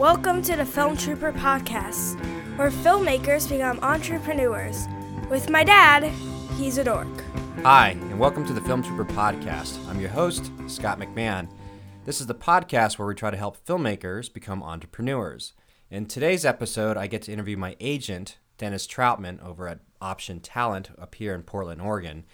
Welcome to the Film Trooper Podcast, where filmmakers become entrepreneurs. With my dad, he's a dork. Hi, and welcome to the Film Trooper Podcast. I'm your host, Scott McMahon. This is the podcast where we try to help filmmakers become entrepreneurs. In today's episode, I get to interview my agent, Dennis Troutman, over at Option Talent up here in Portland, Oregon.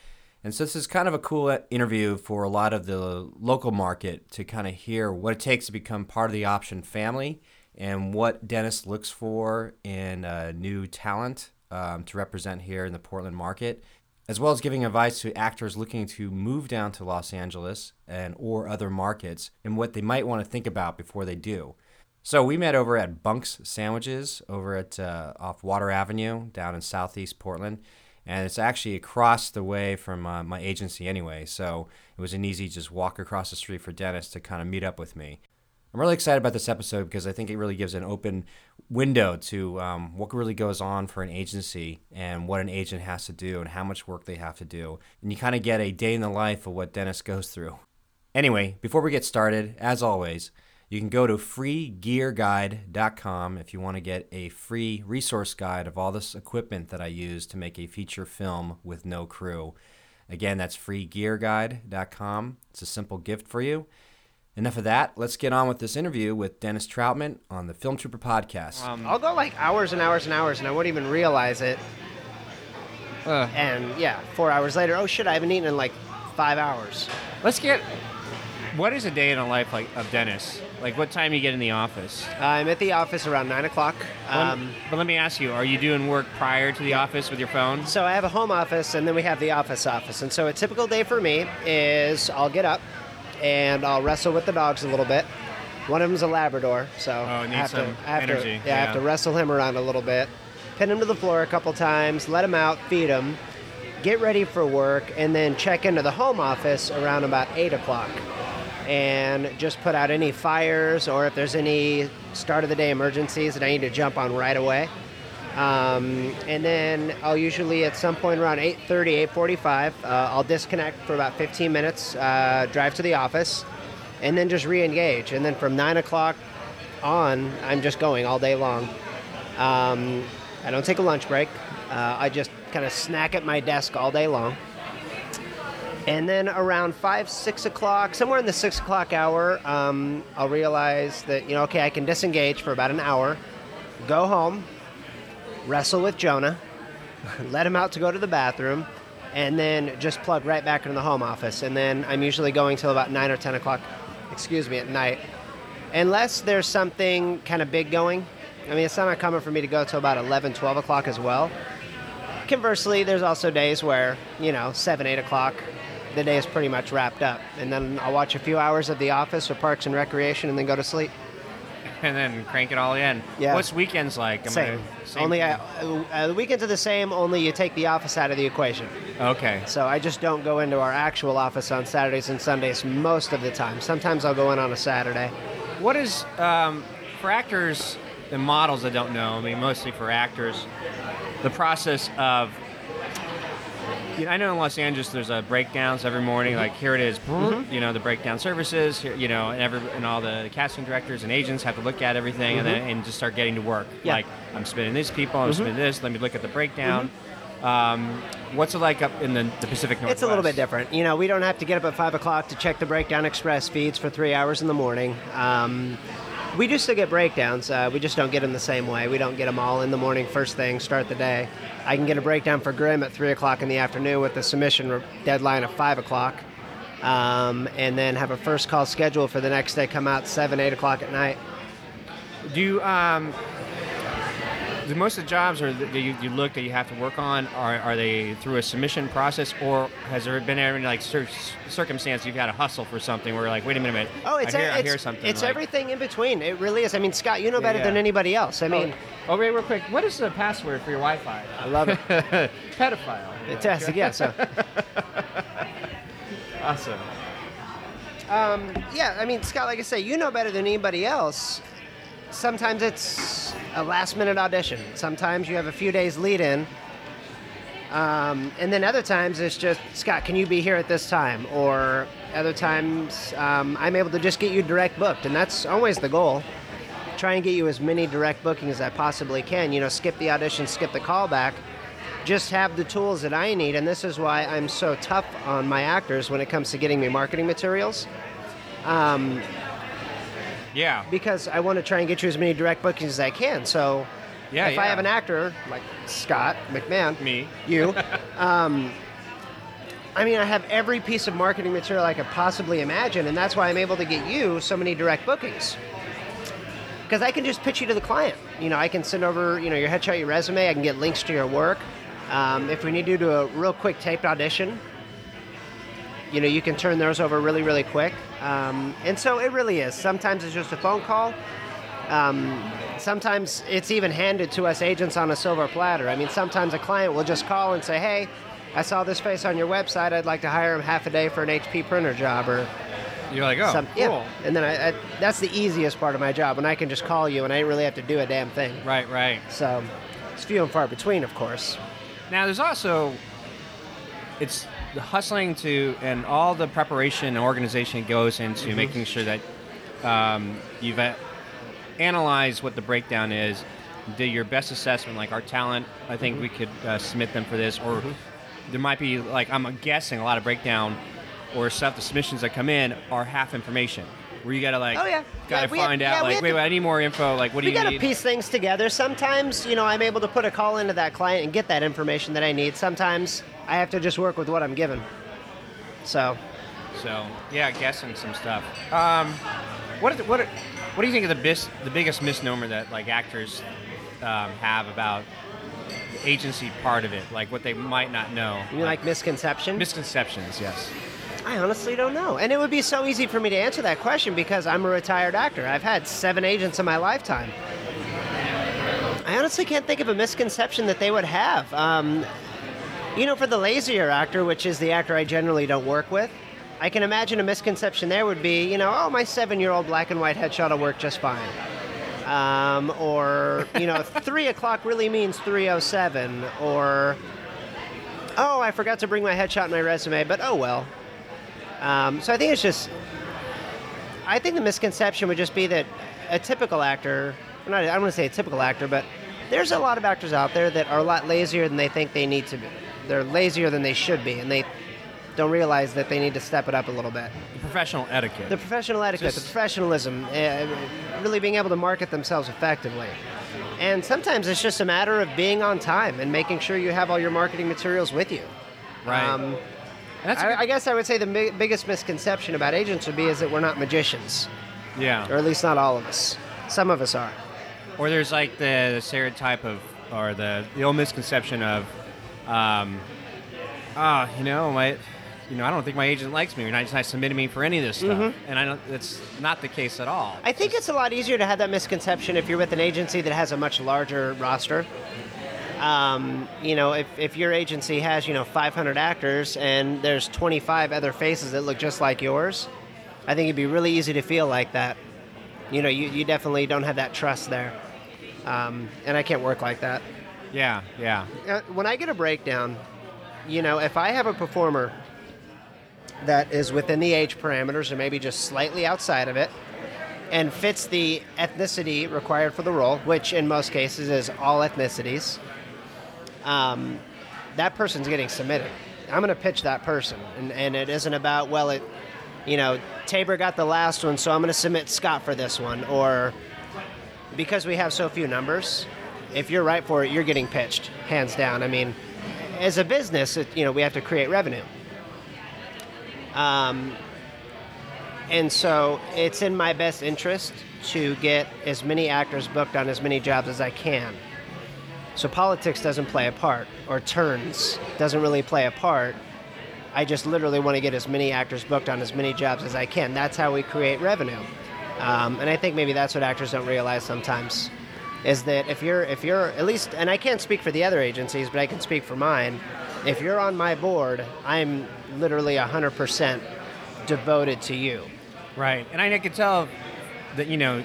And so this is kind of a cool interview for a lot of the local market to kind of hear what it takes to become part of the Option family and what Dennis looks for in uh, new talent um, to represent here in the Portland market, as well as giving advice to actors looking to move down to Los Angeles and or other markets and what they might want to think about before they do. So we met over at Bunks Sandwiches over at uh, off Water Avenue down in Southeast Portland and it's actually across the way from uh, my agency anyway. So it was an easy just walk across the street for Dennis to kind of meet up with me. I'm really excited about this episode because I think it really gives an open window to um, what really goes on for an agency and what an agent has to do and how much work they have to do. And you kind of get a day in the life of what Dennis goes through. Anyway, before we get started, as always, you can go to freegearguide.com if you want to get a free resource guide of all this equipment that I use to make a feature film with no crew. Again, that's freegearguide.com. It's a simple gift for you. Enough of that. Let's get on with this interview with Dennis Troutman on the Film Trooper podcast. Um, I'll go like hours and hours and hours, and I won't even realize it. Uh, And yeah, four hours later, oh shit, I haven't eaten in like five hours. let's get. What is a day in the life like of Dennis? Like what time you get in the office? I'm at the office around nine o'clock. Um, but let me ask you: Are you doing work prior to the office with your phone? so I have a home office, and then we have the office office. And so a typical day for me is I'll get up and I'll wrestle with the dogs a little bit. One of them's a Labrador, so Oh, I have to, I have energy, To, yeah, I have to wrestle him around a little bit, pin him to the floor a couple times, let him out, feed him, get ready for work, and then check into the home office around about eight o'clock, and just put out any fires or if there's any start of the day emergencies that I need to jump on right away. Um, and then I'll usually at some point around 8:30, 8:45, uh, I'll disconnect for about 15 minutes, uh, drive to the office, and then just re-engage. And then from nine o'clock on, I'm just going all day long. Um, I don't take a lunch break. Uh, I just kind of snack at my desk all day long. And then around five, six o'clock, somewhere in the six o'clock hour, um, I'll realize that, you know, okay, I can disengage for about an hour, go home, wrestle with Jonah, let him out to go to the bathroom, and then just plug right back into the home office. And then I'm usually going till about 9 or 10 o'clock, excuse me, at night. Unless there's something kind of big going. I mean, it's not uncommon for me to go till about 11, 12 o'clock as well. Conversely, there's also days where, you know, 7, 8 o'clock, the day is pretty much wrapped up. And then I'll watch a few hours of The Office or Parks and Recreation and then go to sleep. And then crank it all in. Yeah. What's weekends like? Am Same. I- same Only I, uh, the weekends are the same. Only you take the office out of the equation. Okay. So I just don't go into our actual office on Saturdays and Sundays most of the time. Sometimes I'll go in on a Saturday. What is um, for actors and models that don't know? I mean, mostly for actors, the process of. You know, I know in Los Angeles there's a breakdowns every morning. Mm-hmm. Like here it is, you know, the breakdown services. Here, you know, and every and all the casting directors and agents have to look at everything and then and just start getting to work. Mm-hmm. Yeah. Like I'm spinning these people, I'm spinning this. Let me look at the breakdown. Mm-hmm. Um, what's it like up in the, the Pacific Northwest? It's a little bit different. You know, we don't have to get up at 5 o'clock to check the Breakdown Express feeds for three hours in the morning. Um, we do still get breakdowns. Uh, we just don't get them the same way. We don't get them all in the morning, first thing, start the day. I can get a breakdown for Grimm at 3 o'clock in the afternoon with the submission re- deadline of 5 o'clock. Um, and then have a first call schedule for the next day come out 7, 8 o'clock at night. Do you, um, do most of the jobs or that you, you look that you have to work on are, are they through a submission process or has there been any like cir- circumstance you've had to hustle for something where you're like wait a minute Oh, it's I hear, a, I it's, hear something it's like- everything in between. It really is. I mean, Scott, you know better yeah. than anybody else. I mean, oh, oh wait real quick what is the password for your Wi-Fi I love it. pedophile it Fantastic. Yeah. So, awesome um, yeah. I mean, Scott, like I say, you know better than anybody else. Sometimes it's a last-minute audition. Sometimes you have a few days lead-in. Um, and then other times it's just Scott, can you be here at this time? Or other times um, I'm able to just get you direct booked, and that's always the goal. try and get you as many direct bookings as I possibly can. You know, skip the audition, skip the callback. Just have the tools that I need, and this is why I'm so tough on my actors when it comes to getting me marketing materials. Yeah. because I want to try and get you as many direct bookings as I can. So Yeah, if I have an actor like Scott McMahon, Me. you, um, I mean, I have every piece of marketing material I could possibly imagine, and that's why I'm able to get you so many direct bookings. Because I can just pitch you to the client. You know, I can send over, you know, your headshot, your resume. I can get links to your work. Um, if we need you to do a real quick taped audition, you know, you can turn those over really, really quick. Um, and so it really is. Sometimes it's just a phone call. Um, sometimes it's even handed to us agents on a silver platter. I mean, sometimes a client will just call and say, "Hey, I saw this face on your website. I'd like to hire him half a day for an HP printer job." Or You're like, oh, some, cool. yeah. And then I, I, that's the easiest part of my job when I can just call you and I don't really have to do a damn thing. Right, right. So it's few and far between, of course. Now, there's also it's the hustling to and all the preparation and organization goes into Mm-hmm. making sure that um, you've uh, analyzed what the breakdown is, did your best assessment. Like our talent, I think Mm-hmm. we could uh, submit them for this, or there might be like I'm guessing a lot of breakdown or stuff. The submissions that come in are half information. Where you gotta like, Oh, yeah. gotta Yeah, find yeah, out we like, wait, to- wait, I need more info. Like, what do you? we got to need? piece things together. Sometimes, you know, I'm able to put a call into that client and get that information that I need. Sometimes I have to just work with what I'm given. So, So yeah, guessing some stuff. Um, what what what do you think of the bis, the biggest misnomer that like actors um, have about the agency part of it? Like what they might not know. you mean like misconception? misconceptions? Yes. I honestly don't know. And it would be so easy for me to answer that question because I'm a retired actor. I've had seven agents in my lifetime. I honestly can't think of a misconception that they would have. Um, you know, for the lazier actor, which is the actor I generally don't work with, I can imagine a misconception there would be, you know, oh, my seven year old black and white headshot will work just fine. Um, or, you know, three o'clock really means 307. Or, oh, I forgot to bring my headshot and my resume, but oh well. Um, so I think it's just, I think the misconception would just be that a typical actor, not, I don't want to say a typical actor, but there's a lot of actors out there that are a lot lazier than they think they need to be. They're lazier than they should be, and they don't realize that they need to step it up a little bit. The professional etiquette. The professional etiquette, the professionalism, uh, really being able to market themselves effectively. And sometimes it's just a matter of being on time and making sure you have all your marketing materials with you. right. Um, And that's a I, I guess I would say the mi- biggest misconception about agents would be is that we're not magicians, yeah. or at least not all of us. Some of us are. Or there's like the, the stereotype of, or the, the old misconception of, um, ah, you know, my, you know, I don't think my agent likes me. You're not, not submitting me for any of this stuff. And I don't. That's not the case at all. I think it's a lot easier to have that misconception if you're with an agency that has a much larger roster. Um, you know, if, if your agency has, you know, 500 actors and there's 25 other faces that look just like yours, I think it'd be really easy to feel like that. You know, you, you definitely don't have that trust there. Um, and I can't work like that. Yeah, yeah, Uh, when I get a breakdown, you know, if I have a performer that is within the age parameters or maybe just slightly outside of it and fits the ethnicity required for the role, which in most cases is all ethnicities, um, that person's getting submitted. I'm going to pitch that person. And, and it isn't about, well, it, you know, Tabor got the last one, so I'm going to submit Scott for this one. Or because we have so few numbers, if you're right for it, you're getting pitched, hands down. I mean, as a business, it, you know, we have to create revenue. Um, and so it's in my best interest to get as many actors booked on as many jobs as I can. So politics doesn't play a part, or turns doesn't really play a part. I just literally want to get as many actors booked on as many jobs as I can. That's how we create revenue. Um, and I think maybe that's what actors don't realize sometimes, is that if you're if you're at least, and I can't speak for the other agencies, but I can speak for mine. If you're on my board, I'm literally hundred percent devoted to you. right. And I can tell that you know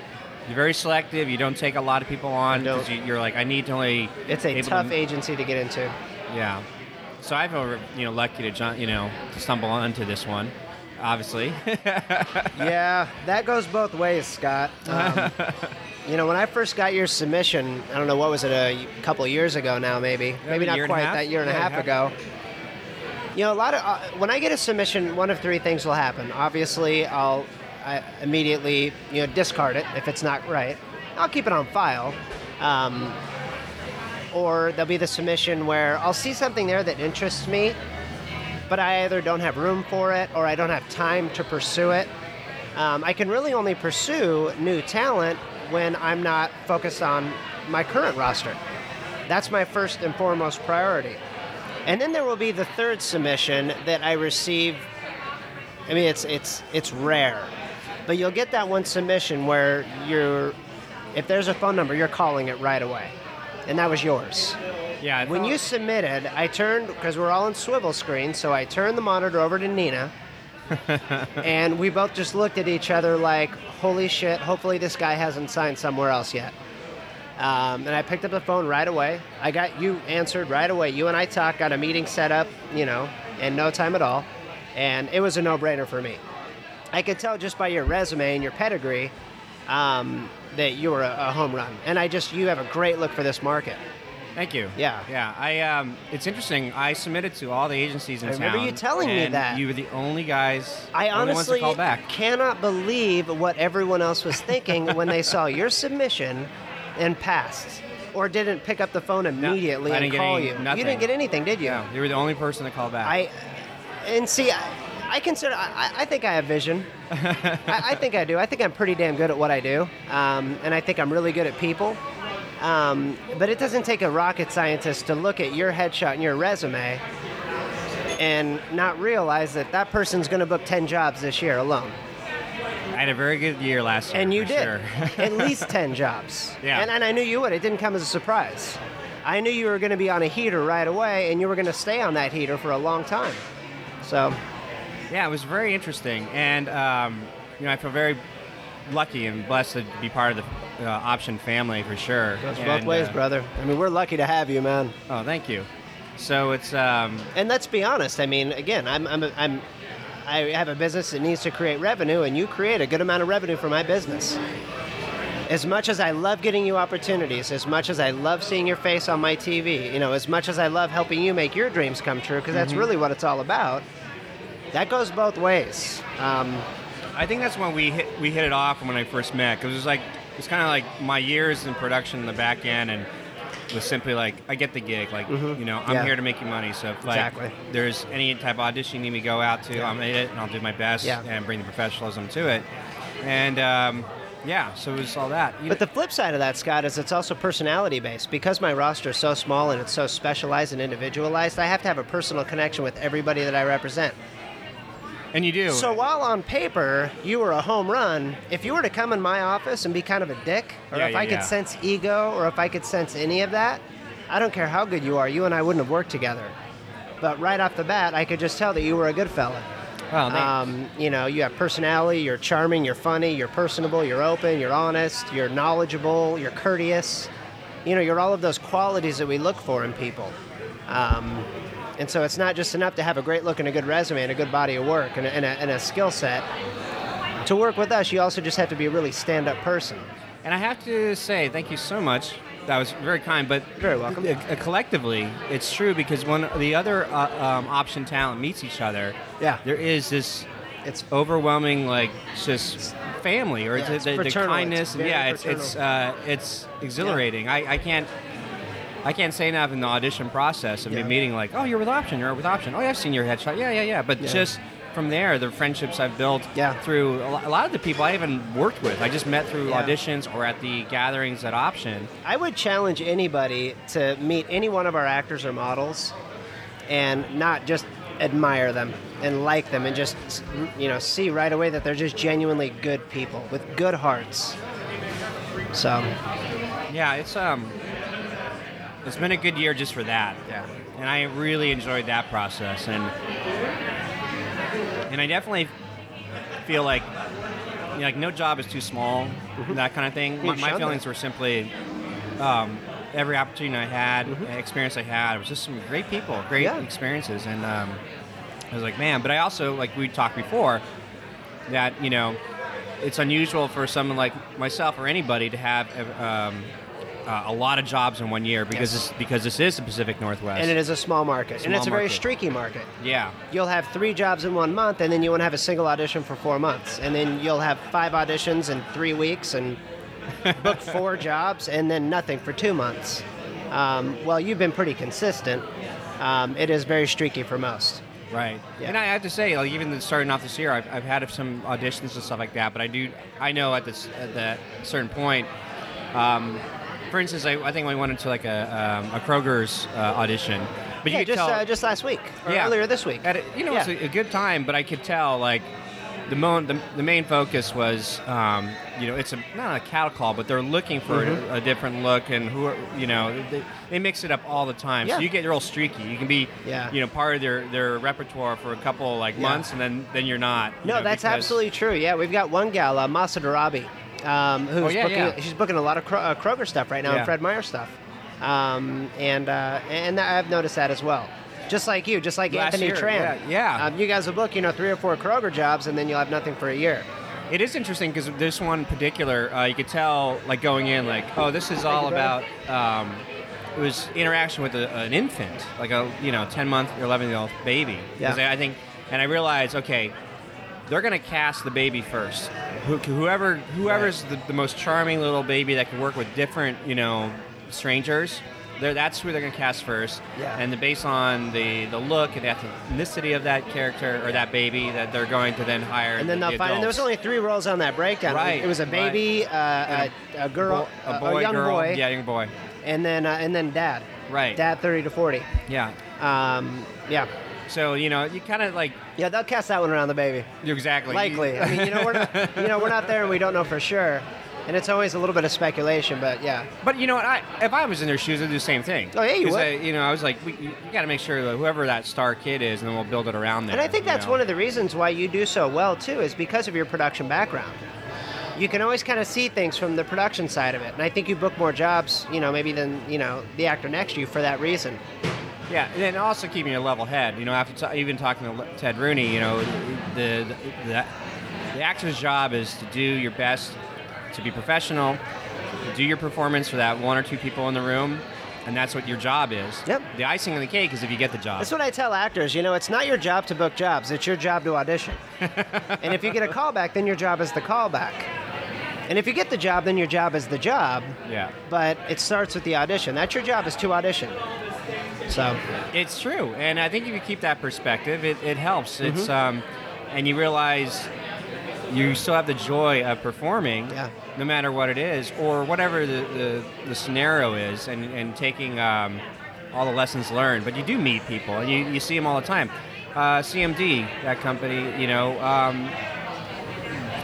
you're very selective. You don't take a lot of people on because you, you're like, I need to only. It's a tough To, agency to get into. yeah. So I've been you know lucky to ju- you know to stumble onto this one. obviously. yeah, that goes both ways, Scott. Um, you know, when I first got your submission, I don't know what was it a couple of years ago now, maybe, maybe not year and a quite that year and a half half. ago. You know, a lot of uh, when I get a submission, one of three things will happen. Obviously, I'll I immediately you know discard it if it's not right. I'll keep it on file. Um, or there'll be the submission where I'll see something there that interests me, but I either don't have room for it or I don't have time to pursue it. Um, I can really only pursue new talent when I'm not focused on my current roster. That's my first and foremost priority. And then there will be the third submission that I receive. I mean, it's it's it's rare, but you'll get that one submission where you're, if there's a phone number, you're calling it right away, and that was yours. yeah. When you submitted, I turned because we're all in swivel screen, so I turned the monitor over to Nina, and we both just looked at each other like, "Holy shit! Hopefully this guy hasn't signed somewhere else yet." Um, and I picked up the phone right away. I got you answered right away. You and I talked, got a meeting set up, you know, in no time at all, and it was a no-brainer for me. I could tell just by your resume and your pedigree um, that you were a, a home run, and I just you have a great look for this market. Thank you. Yeah. Yeah. I um, it's interesting. I submitted to all the agencies in I town. remember you telling me and that. You were the only guys. I only ones to honestly call back. cannot believe what everyone else was thinking when they saw your submission and passed, or didn't pick up the phone immediately I and get call any- you. nothing. You didn't get anything, did you? Yeah, you were the only person to call back. I and see, I, I consider. I, I think I have vision. I, I think I do. I think I'm pretty damn good at what I do, um, and I think I'm really good at people. Um, but it doesn't take a rocket scientist to look at your headshot and your resume and not realize that that person's going to book 10 jobs this year alone. I had a very good year last year. And you did. Sure. At least 10 jobs. Yeah. And, and I knew you would. It didn't come as a surprise. I knew you were going to be on a heater right away, and you were going to stay on that heater for a long time. So, Yeah, it was very interesting, and um, you know, I feel very lucky and blessed to be part of the uh, option family for sure. goes both ways, uh, brother. I mean, we're lucky to have you, man. Oh, thank you. So it's um, And let's be honest. I mean, again, I'm, I'm, I'm, I have a business that needs to create revenue, and you create a good amount of revenue for my business. As much as I love getting you opportunities, as much as I love seeing your face on my TV, you know, as much as I love helping you make your dreams come true, because that's really what it's all about. That goes both ways. Um, I think that's when we hit we hit it off when I first met because it was like it's kind of like my years in production in the back end and was simply like I get the gig like you know I'm Mm-hmm. Yeah. here to make you money so if like Exactly. there's any type of audition you need me to go out to Yeah. I'm in it and I'll do my best Yeah. and bring the professionalism to it and um, yeah so it was all that You But the flip side of that, Scott, is it's also personality based. Because my roster is so small and it's so specialized and individualized, I have to have a personal connection with everybody that I represent. And you do So while on paper you were a home run, if you were to come in my office and be kind of a dick, or Yeah, if yeah, I could yeah. sense ego, or if I could sense any of that, I don't care how good you are, you and I wouldn't have worked together. But right off the bat, I could just tell that you were a good fella. well, thanks. Um, you know, you have personality, you're charming, you're funny, you're personable, you're open, you're honest, you're knowledgeable, you're courteous. You know, you're all of those qualities that we look for in people. Um, and so it's not just enough to have a great look and a good resume and a good body of work and a, and a, and a skill set. To work with us, you also just have to be a really stand up person. And I have to say, thank you so much. That was very kind, but Very welcome. uh, uh, collectively, it's true because when the other uh, um, option talent meets each other, Yeah. there is this It's overwhelming, like just family or Yeah, the, the, the kindness. It's yeah, it's it's uh, it's exhilarating. I, I can't. I can't say enough in the audition process of Yeah. me meeting like, oh, you're with Option, you're with Option. Oh, yeah, I've seen your headshot. Yeah, yeah, yeah. But Yeah. just from there, the friendships I've built Yeah. through a a lot of the people I even worked with, I just met through Yeah. auditions or at the gatherings at Option. I would challenge anybody to meet any one of our actors or models and not just admire them and like them and just you know see right away that they're just genuinely good people with good hearts. So, Yeah, it's um, it's been a good year just for that. yeah. and I really enjoyed that process, and and I definitely feel like you know, like no job is too small, that kind of thing. My, my feelings that. were simply um, every opportunity I had, experience I had, it was just some great people, great Yeah. experiences, and um, I was like, man, but I also like we talked before that you know it's unusual for someone like myself or anybody to have um, uh, a lot of jobs in one year because Yes. this, because this is the Pacific Northwest. And it is a small market, and Small it's a very market. streaky market. yeah, You'll have three jobs in one month, and then you won't have a single audition for four months, and then you'll have five auditions in three weeks, and book four jobs, and then nothing for two months. Um, well, you've been pretty consistent. Um, it is very streaky for most. right. Yeah. And I have to say, like even starting off this year, I've, I've had some auditions and stuff like that. But I do, I know at this at that certain point. Um, for instance, I, I think we went into like a, um, a Kroger's uh, audition, but you yeah, could just tell uh, just last week or Yeah. earlier this week. At a, you know, Yeah. it's a, a good time, but I could tell like the, mo- the the main focus was, um, you know, it's a not a cattle call, but they're looking for Mm-hmm. a, a different look, and who, are- you know, they, they mix it up all the time. Yeah. So you get real streaky. You can be, Yeah. you know, part of their, their repertoire for a couple like months, and then then you're not. you No, know, that's absolutely true. Yeah, we've got one gal, uh, um, who's Oh, yeah, booking. yeah. She's booking a lot of uh, Kroger stuff right now Yeah. and Fred Meyer stuff, um, and uh, and I've noticed that as well. Just like you, just like Last Anthony year, Tran. yeah. Um, you guys will book, you know, three or four Kroger jobs, and then you'll have nothing for a year. It is interesting because this one in particular, uh, you could tell, like going in, like, oh, this is all about. Um, it was interaction with a, an infant, like a you know ten month or eleven year old baby. Yeah. I, I think, and I realized, okay, they're gonna cast the baby first. Who, whoever whoever's the, the most charming little baby that can work with different you know strangers. That's who they're going to cast first, Yeah. and the, based on the, the look and the ethnicity of that character or that baby, that they're going to then hire. And then the, they'll the find. And there was only three roles on that breakdown. It was- Right, It was a baby, uh, a, a girl, a boy, a young girl. boy, Yeah, young boy. and then uh, and then dad. Right. Dad, thirty to forty. Yeah. Um, yeah. So you know, you kind of like Yeah, they'll cast that one around the baby. exactly Likely. I mean, you know, we're not, you know, we're not there, and we don't know for sure, and it's always a little bit of speculation. But yeah, But you know what? I, if I was in their shoes, I'd do the same thing. Oh, yeah, you would. I, you know, I was like, we, you, got to make sure that whoever that star kid is, and then we'll build it around them. and I think that's one of the reasons why you do so well too, is because of your production background. You can always kind of see things from the production side of it, and I think you book more jobs, you know, maybe than you know the actor next to you for that reason. Yeah, and then also keeping a level head. You know, after t- even talking to Ted Rooney, you know, the, the the the actor's job is to do your best, to be professional, do your performance for that one or two people in the room, and that's what your job is. Yep. The icing on the cake is if you get the job. That's what I tell actors. You know, it's not your job to book jobs; it's your job to audition. and if you get a callback, then your job is the callback. And if you get the job, then your job is the job. yeah. But it starts with the audition. That's your job is to audition. So It's true, and I think if you keep that perspective, it, it helps. It's Mm-hmm. um, and you realize you still have the joy of performing, Yeah. no matter what it is, or whatever the, the, the scenario is, and and taking um, all the lessons learned. But you do meet people, and you, you see them all the time. Uh, CMD, that company, you know. Um,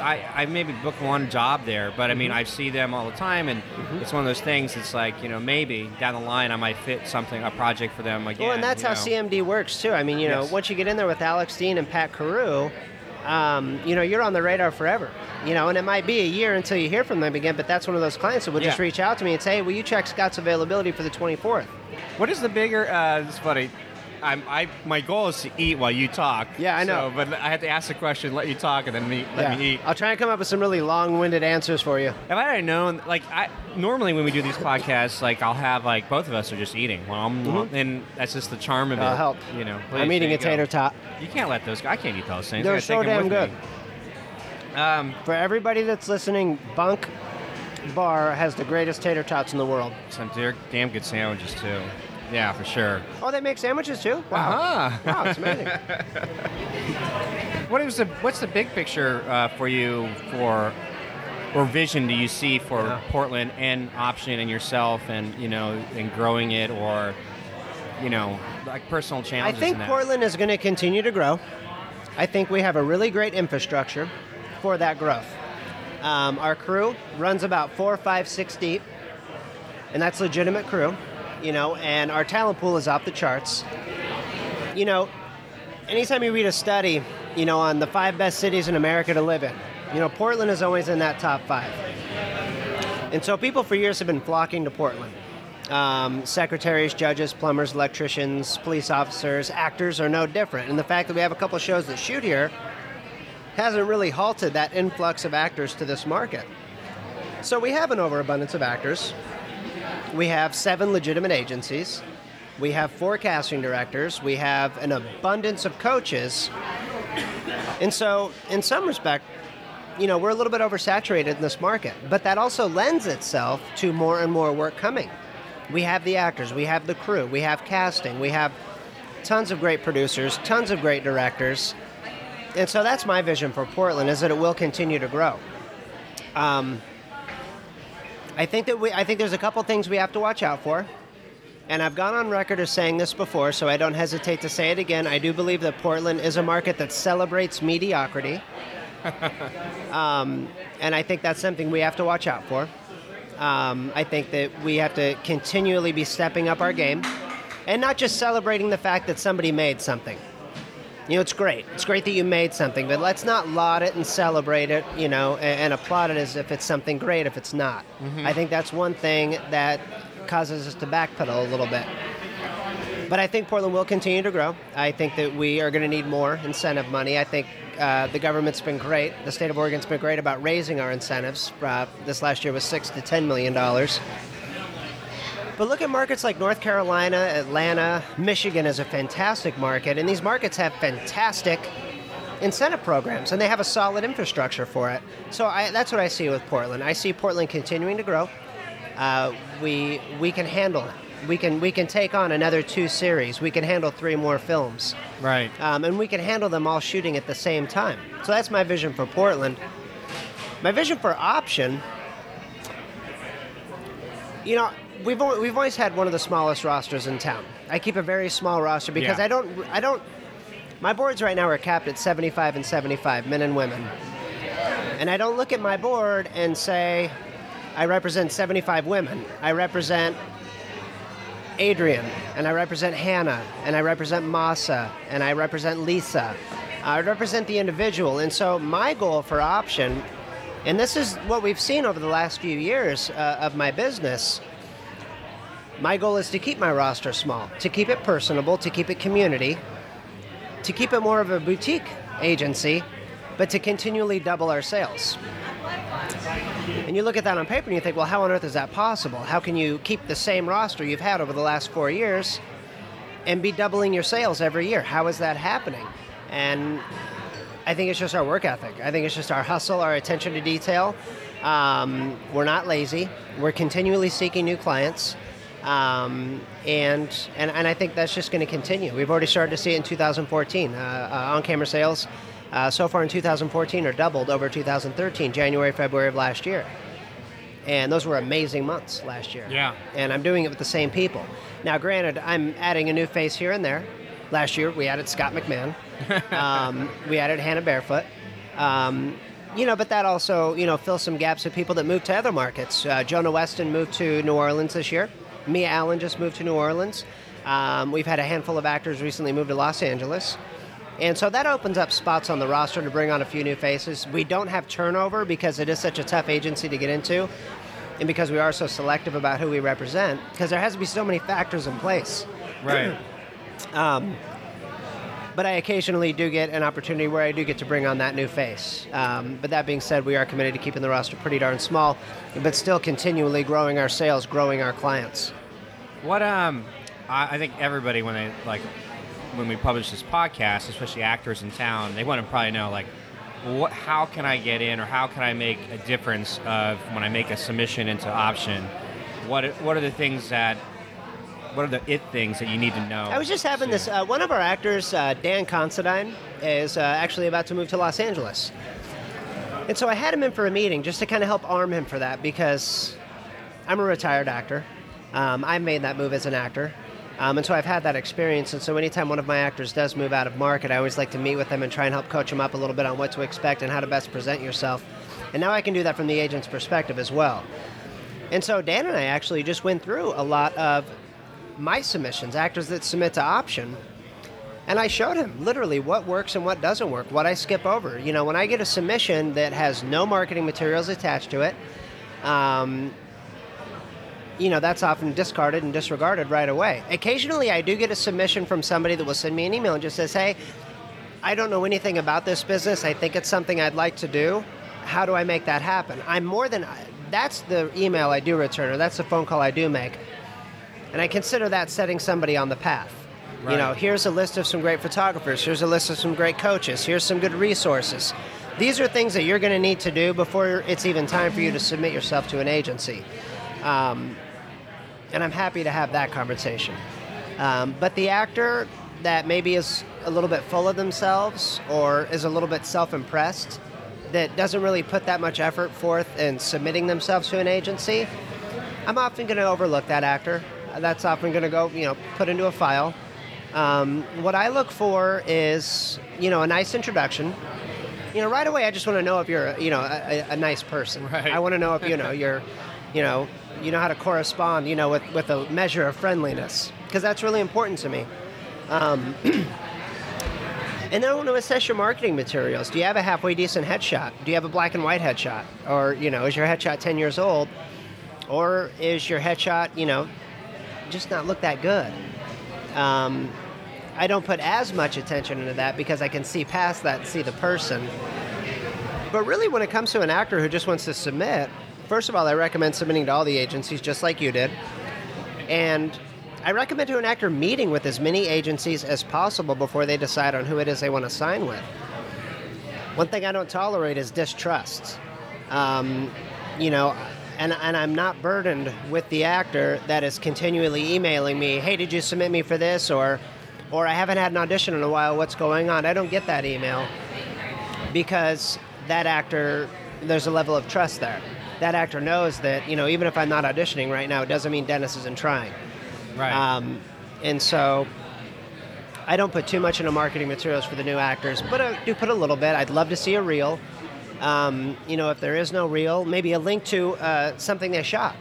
I, I maybe book one job there, but I mean, Mm-hmm. I see them all the time, and it's one of those things. It's like you know, maybe down the line I might fit something, a project for them again. well, and that's how know. CMD works too. I mean, you know, Yes. once you get in there with Alex Dean and Pat Carew, um, you know, you're on the radar forever. You know, and it might be a year until you hear from them again. But that's one of those clients that would just reach out to me and say, hey, "Will you check Scott's availability for the 24th?" What is the bigger? Uh, it's funny. I'm, I my goal is to eat while you talk. Yeah, I know. So, but I had to ask the question, let you talk, and then me, let me eat. I'll try and come up with some really long-winded answers for you. If I had known, like I normally when we do these podcasts, like I'll have like both of us are just eating, well, and that's just the charm of it. I'll Mm-hmm. help. You know, I'm eating a tater tot. You can't let those. go. I can't eat those things. They're so damn good. Um, For everybody that's listening, Bunk Bar has the greatest tater tots in the world. some damn good sandwiches too. Yeah, for sure. Oh, they make sandwiches too? Wow. Uh-huh. Wow, it's amazing. What is the what's the big picture uh, for you for or vision do you see for Yeah. Portland and option and yourself and you know and growing it or you know like personal challenges? I think in that? Portland is going to continue to grow. I think we have a really great infrastructure for that growth. Um, our crew runs about four, five, six deep, and that's legitimate crew, you know. And our talent pool is off the charts. You know, anytime you read a study, you know, on the five best cities in America to live in, you know, Portland is always in that top five. And so people for years have been flocking to Portland. Um, secretaries, judges, plumbers, electricians, police officers, actors are no different. And the fact that we have a couple shows that shoot here hasn't really halted that influx of actors to this market. So we have an overabundance of actors. We have seven legitimate agencies. We have four casting directors. We have an abundance of coaches. And so, in some respect, you know, we're a little bit oversaturated in this market, but that also lends itself to more and more work coming. We have the actors, we have the crew, we have casting, we have tons of great producers, tons of great directors. And so that's my vision for Portland is that it will continue to grow. Um, I think that we I think there's a couple things we have to watch out for. And I've gone on record as saying this before, so I don't hesitate to say it again. I do believe that Portland is a market that celebrates mediocrity. um, and I think that's something we have to watch out for. Um, I think that we have to continually be stepping up our game and not just celebrating the fact that somebody made something. You know, it's great. It's great that you made something, but let's not laud it and celebrate it, you know, and, and applaud it as if it's something great if it's not. I think that's one thing that causes us to backpedal a little bit. But I think Portland will continue to grow. I think that we are going to need more incentive money. I think uh, the government's been great. The state of Oregon's been great about raising our incentives. Uh, this last year was six to ten million dollars. But look at markets like North Carolina, Atlanta, Michigan is a fantastic market, and these markets have fantastic incentive programs, and they have a solid infrastructure for it. So I, that's what I see with Portland. I see Portland continuing to grow. Uh, we we can handle it. We can we can take on another two series. We can handle three more films, Right. um, and we can handle them all shooting at the same time. So that's my vision for Portland. My vision for Option. You know, we've we've always had one of the smallest rosters in town. I keep a very small roster because Yeah. I don't I don't. My boards right now are capped at 75 and 75, men and women. And I don't look at my board and say, I represent 75 women. I represent Adrian, and I represent Hannah, and I represent Masa, and I represent Lisa. I represent the individual. And so my goal for Option, and this is what we've seen over the last few years uh, of my business, my goal is to keep my roster small, to keep it personable, to keep it community, to keep it more of a boutique agency, but to continually double our sales. And you look at that on paper and you think, well, how on earth is that possible? How can you keep the same roster you've had over the last four years and be doubling your sales every year? How is that happening? And I think it's just our work ethic. I think it's just our hustle, our attention to detail. Um, we're not lazy. We're continually seeking new clients. Um, and, and, and I think that's just going to continue. We've already started to see it in 2014. Uh, uh, on camera sales uh, so far in 2014 are doubled over 2013, January, February of last year. And those were amazing months last year. Yeah. And I'm doing it with the same people. Now, granted, I'm adding a new face here and there. Last year, we added Scott McMahon. um, we added Hannah Barefoot. Um, you know, but that also, you know, fills some gaps of people that moved to other markets. Uh, Jonah Weston moved to New Orleans this year. Mia Allen just moved to New Orleans. Um, we've had a handful of actors recently move to Los Angeles. And so that opens up spots on the roster to bring on a few new faces. We don't have turnover because it is such a tough agency to get into and because we are so selective about who we represent because there has to be so many factors in place. Right. But I occasionally do get an opportunity where I do get to bring on that new face. Um, but that being said, we are committed to keeping the roster pretty darn small, but still continually growing our sales, growing our clients. What um, I, think everybody when they like when we publish this podcast, especially actors in town, they want to probably know like, what, how can I get in, or how can I make a difference of when I make a submission into option? What what are the things that what are the it things that you need to know? I was just having this. Uh, one of our actors, uh, Dan Considine, is uh, actually about to move to Los Angeles. And so I had him in for a meeting just to kind of help arm him for that because I'm a retired actor. Um, I made that move as an actor. Um, and so I've had that experience. And so anytime one of my actors does move out of market, I always like to meet with them and try and help coach them up a little bit on what to expect and how to best present yourself. And now I can do that from the agent's perspective as well. And so Dan and I actually just went through a lot of my submissions, actors that submit to option. And I showed him literally what works and what doesn't work, what I skip over. You know, when I get a submission that has no marketing materials attached to it, um, you know, that's often discarded and disregarded right away. Occasionally, I do get a submission from somebody that will send me an email and just says, hey, I don't know anything about this business. I think it's something I'd like to do. How do I make that happen? I'm more than that's the email I do return, or that's the phone call I do make. And I consider that setting somebody on the path. You know, here's a list of some great photographers, here's a list of some great coaches, here's some good resources. These are things that you're going to need to do before it's even time for you to submit yourself to an agency. Um, and I'm happy to have that conversation. Um, but the actor that maybe is a little bit full of themselves or is a little bit self impressed, that doesn't really put that much effort forth in submitting themselves to an agency, I'm often going to overlook that actor. That's often going to go, you know, put into a file. Um, what I look for is, you know, a nice introduction. You know, right away, I just want to know if you're, you know, a, a- nice person. Right. I want to know if you know you're, you know, you know how to correspond, you know, with with a measure of friendliness, because that's really important to me. Um, and then I want to assess your marketing materials. Do you have a halfway decent headshot? Do you have a black and white headshot, or you know, is your headshot 10 years old, or is your headshot, you know, just not look that good? Um, I don't put as much attention into that because I can see past that and see the person. But really, when it comes to an actor who just wants to submit, first of all, I recommend submitting to all the agencies just like you did. And I recommend to an actor meeting with as many agencies as possible before they decide on who it is they want to sign with. One thing I don't tolerate is distrust. Um, you know, and, and I'm not burdened with the actor that is continually emailing me, hey, did you submit me for this? Or, or I haven't had an audition in a while, what's going on? I don't get that email because that actor, there's a level of trust there. That actor knows that, you know, even if I'm not auditioning right now, it doesn't mean Dennis isn't trying. Right. Um, and so I don't put too much into marketing materials for the new actors, but I do put a little bit. I'd love to see a reel. Um, you know, if there is no reel, maybe a link to uh, something they shot.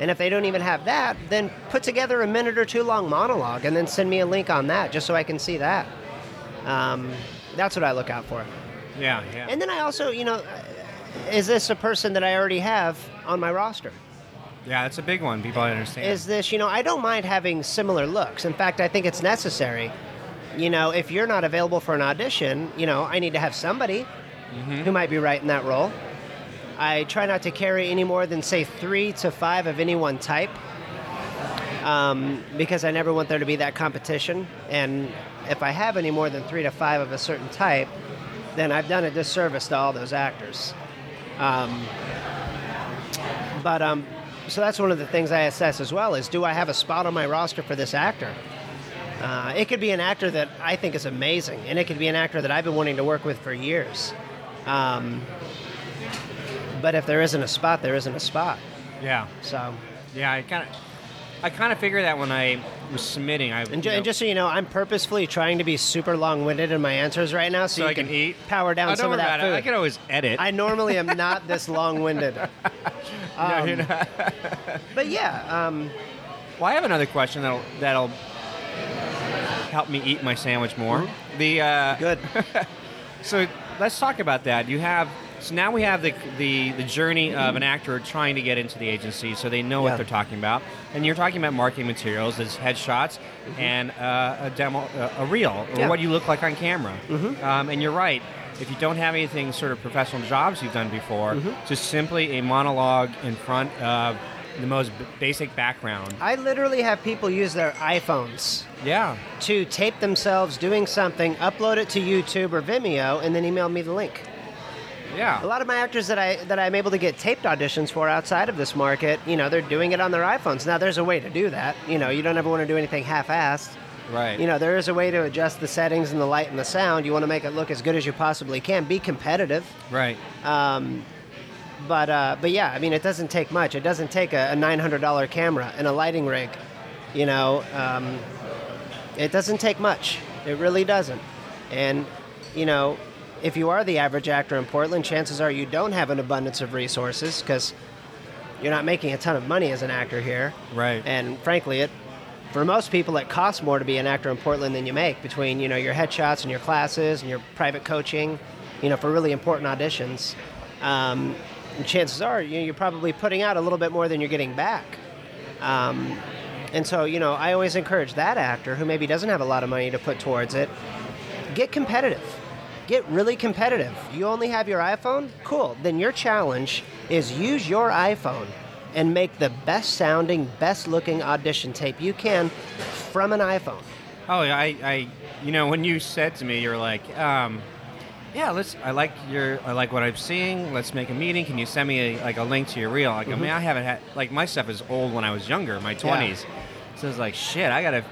And if they don't even have that, then put together a minute or two long monologue and then send me a link on that just so I can see that. Um, that's what I look out for. yeah, yeah. And then I also, you know, is this a person that I already have on my roster? yeah, that's a big one. People understand. is this you know i don't mind having similar looks in fact i think it's necessary you know if you're not available for an audition you know i need to have somebody who might be right in that role i try not to carry any more than say three to five of any one type um, because i never want there to be that competition and if i have any more than three to five of a certain type then i've done a disservice to all those actors um, but um, so that's one of the things I assess as well is do I have a spot on my roster for this actor? Uh, it could be an actor that I think is amazing, and it could be an actor that I've been wanting to work with for years. Um, but if there isn't a spot, there isn't a spot. yeah, So, yeah. I kind of, I kind of figured that when I was submitting. I and, ju- and just so you know, I'm purposefully trying to be super long-winded in my ansers right now, so, so you I can eat. power down Oh, some of that food. it. I can always edit. I normally am not this long-winded. No, you're Um, not. but yeah, um, Well, I have another question that'll that'll help me eat my sandwich more. The uh, Mm-hmm. good. so let's talk about that. You have so now we have the the the journey of an actor trying to get into the agency, so they know Yeah. what they're talking about. And you're talking about marketing materials, as headshots and uh, a demo, uh, a reel, or Mm-hmm. Yeah. what you look like on camera. Um, and you're right. If you don't have anything sort of professional jobs you've done before, Mm-hmm. just simply a monologue in front of the most b- basic background. I literally have people use their iPhones Yeah. to tape themselves doing something, upload it to YouTube or Vimeo, and then email me the link. Yeah. A lot of my actors that I that I'm able to get taped auditions for outside of this market, you know, they're doing it on their iPhones. Now there's a way to do that. You know, you don't ever want to do anything half-assed. Right. You know, there is a way to adjust the settings and the light and the sound. You want to make it look as good as you possibly can. Be competitive. Right. Um, but uh, but yeah, I mean, it doesn't take much. It doesn't take a, a $900 camera and a lighting rig. You know, um, it doesn't take much. It really doesn't. And you know, if you are the average actor in Portland, chances are you don't have an abundance of resources because you're not making a ton of money as an actor here. Right. And frankly, it for most people it costs more to be an actor in Portland than you make between you know your headshots and your classes and your private coaching, you know, for really important auditions. Um, and chances are you know, you're probably putting out a little bit more than you're getting back. Um, and so, you know, I always encourage that actor who maybe doesn't have a lot of money to put towards it, get competitive. Get really competitive. You only have your iPhone? Cool. Then your challenge is use your iPhone and make the best sounding, best looking audition tape you can from an iPhone. Oh, I, I, you know, when you said to me, you're like, um, yeah, let's. I like your. I like what I'm seeing. Let's make a meeting. Can you send me a, like a link to your reel? Like, I mean, I haven't had like my stuff is old when I was younger, my 20s. So it's like, shit, I gotta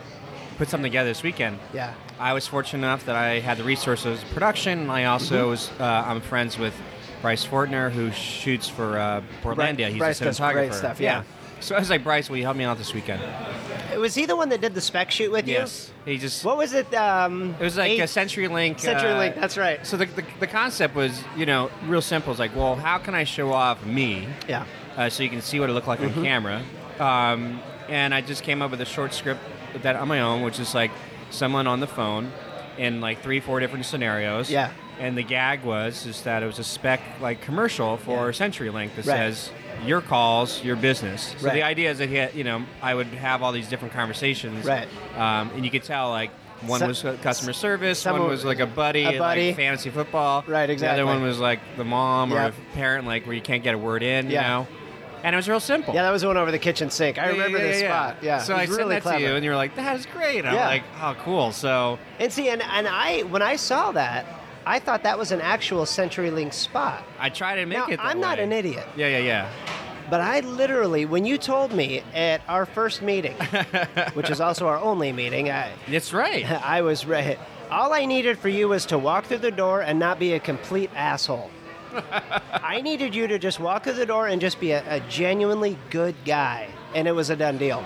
put something together this weekend. Yeah. I was fortunate enough that I had the resources of production. I also Mm-hmm. was. Uh, I'm friends with Bryce Fortner, who shoots for uh, Portlandia. He's Bryce a does cinematographer. great stuff, yeah. So I was like, Bryce, will you help me out this weekend? Was he the one that did the spec shoot with you? Yes. He just. What was it? Um, It was like a CenturyLink. CenturyLink, uh, that's right. So the, the, the concept was, you know, real simple. It's like, well, how can I show off me Yeah. uh, so you can see what it looked like Mm-hmm. on camera? Um, and I just came up with a short script that on my own, which is like someone on the phone in like three, four different scenarios. Yeah. And the gag was is that it was a spec like commercial for Yeah. CenturyLink that Right. says your calls, your business. So Right. the idea is that he had, you know I would have all these different conversations. Right. Um, and you could tell like one So- was customer service, one was like a buddy, a buddy. like fantasy football. Right, The exactly. other one was like the mom or Yep. a parent, like where you can't get a word in. Yeah. You know. And it was real simple. Yeah, that was the one over the kitchen sink. I Yeah, remember yeah, this yeah, spot. Yeah. So I sent really that clever. to you, and you were like, "That is great." And I'm like, "Oh, cool." So And see, and, and I when I saw that, I thought that was an actual CenturyLink spot. I try to make Now, it. I'm not an idiot, Yeah, yeah, yeah. but I literally, when you told me at our first meeting, which is also our only meeting, I, That's right. I was right. All I needed for you was to walk through the door and not be a complete asshole. I needed you to just walk through the door and just be a, a genuinely good guy, and it was a done deal.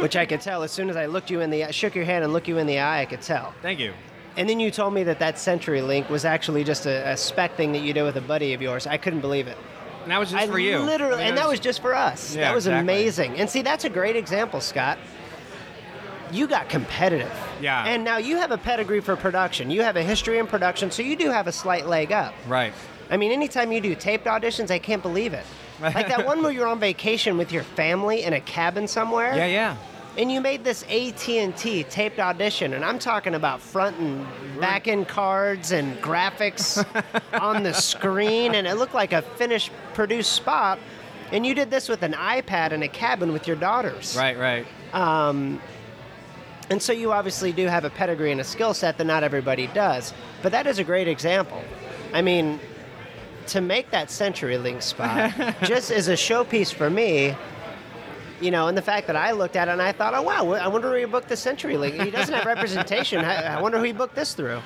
Which I could tell as soon as I looked you in the shook your hand and looked you in the eye, I could tell. Thank you. And then you told me that that CenturyLink was actually just a, a spec thing that you did with a buddy of yours. I couldn't believe it. And that was just I for you. literally, I mean, and it that was just for us. Yeah, that was exactly. amazing. And see, that's a great example, Scott. You got competitive. Yeah. And now you have a pedigree for production. You have a history in production, so you do have a slight leg up. right. I mean, anytime you do taped auditions, I can't believe it. Like that one where you're on vacation with your family in a cabin somewhere Yeah, yeah. And you made this AT&T taped audition and I'm talking about front and back end cards and graphics on the screen and it looked like a finished produced spot and you did this with an iPad in a cabin with your daughters. Right, right. Um, and so you obviously do have a pedigree and a skill set that not everybody does. But that is a great example. I mean, to make that CenturyLink spot just as a showpiece for me, you know, and the fact that I looked at it and I thought, oh, wow, I wonder where he booked the CenturyLink. He doesn't have representation. I, I wonder who he booked this through.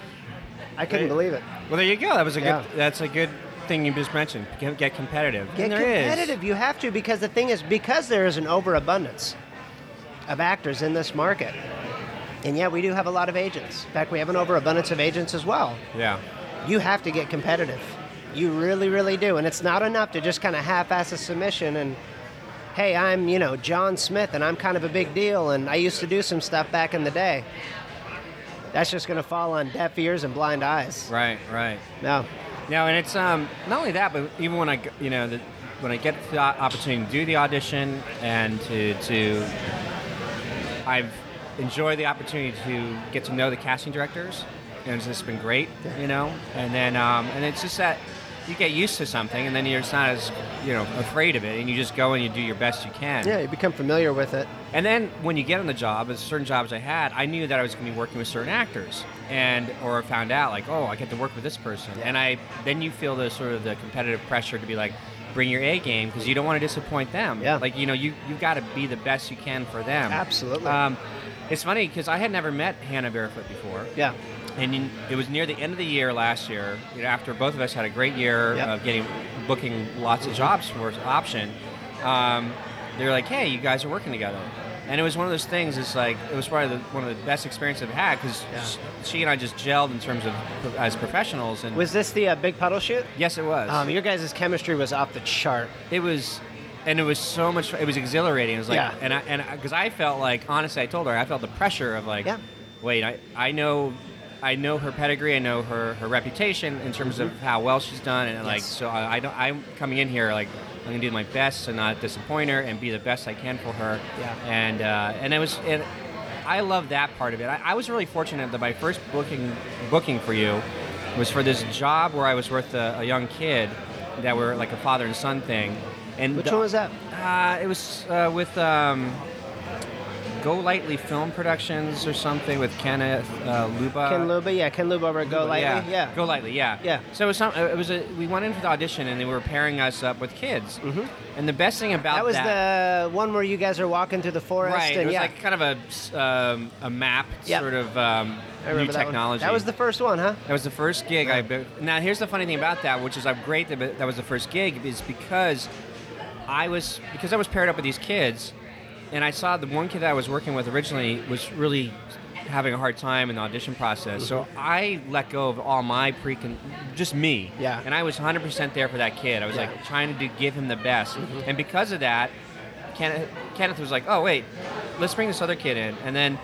I couldn't believe it. Well, there you go. That was a good. That's a good thing you just mentioned. Get, get competitive. Get and there is. competitive. You have to because the thing is, because there is an overabundance of actors in this market. And yeah, we do have a lot of agents. In fact, we have an overabundance of agents as well. Yeah. you have to get competitive. You really, really do. And it's not enough to just kind of half ass a submission and, hey, I'm, you know, John Smith and I'm kind of a big deal and I used to do some stuff back in the day. That's just going to fall on deaf ears and blind eyes. Right, right. No. No, and it's um not only that, but even when I, you know the, when I get the opportunity to do the audition and to to I've enjoyed the opportunity to get to know the casting directors, and it's just been great, you know. And then um, and it's just that you get used to something, and then you're not as you know afraid of it, and you just go and you do your best you can. Yeah, you become familiar with it. And then when you get on the job, as certain jobs I had, I knew that I was going to be working with certain actors, and or found out like, oh, I get to work with this person, and I then you feel the sort of the competitive pressure to be like, bring your A game because you don't want to disappoint them. Yeah. Like you know, you you got to be the best you can for them. Absolutely. Um, it's funny because I had never met Hannah Barefoot before. Yeah. And in, it was near the end of the year last year, you know, after both of us had a great year Yep. of getting booking lots of jobs for option. Um, they were like, "Hey, you guys are working together," and it was one of those things. It's like it was probably the, one of the best experiences I've had because Yeah. she and I just gelled in terms of as professionals. And Was this the uh, big puddle shoot? yes, it was. Um, your guys' chemistry was off the chart. it was and it was so much it was exhilarating it was like Yeah. and i and because I felt like honestly i told her i felt the pressure of like Yeah. wait i i know I know her pedigree, I know her, her reputation in terms of how well she's done, and like so I, I don't, I'm coming in here like I'm gonna do my best to not disappoint her and be the best I can for her. Yeah. And uh, and it was and I love that part of it. I, I was really fortunate that my first booking booking for you was for this job where I was with a, a young kid that were like a father and son thing. And Which the- one was that? uh, it was uh, with um, Go Lightly Film Productions or something with Kenneth uh, Luba. Ken Luba, yeah, Ken Luba over Go Lightly, yeah. yeah. Go Lightly, yeah. Yeah. So it was some. It was a. We went in for the audition and they were pairing us up with kids. Mm-hmm. And the best thing about That was the one where you guys are walking through the forest, right. and it was yeah, like kind of a um, a map Yep. sort of um, new that one. technology. That was the first one, huh? That was the first gig I. Now here's the funny thing about that, which is I'm great that that was the first gig, is because I was because I was paired up with these kids, and I saw the one kid that I was working with originally was really having a hard time in the audition process. So I let go of all my pre just me. Yeah. And I was 100% there for that kid. I was Yeah. Mm-hmm. like trying to do, give him the best, and because of that, Kenneth, Kenneth was like, "Oh wait, let's bring this other kid in," and then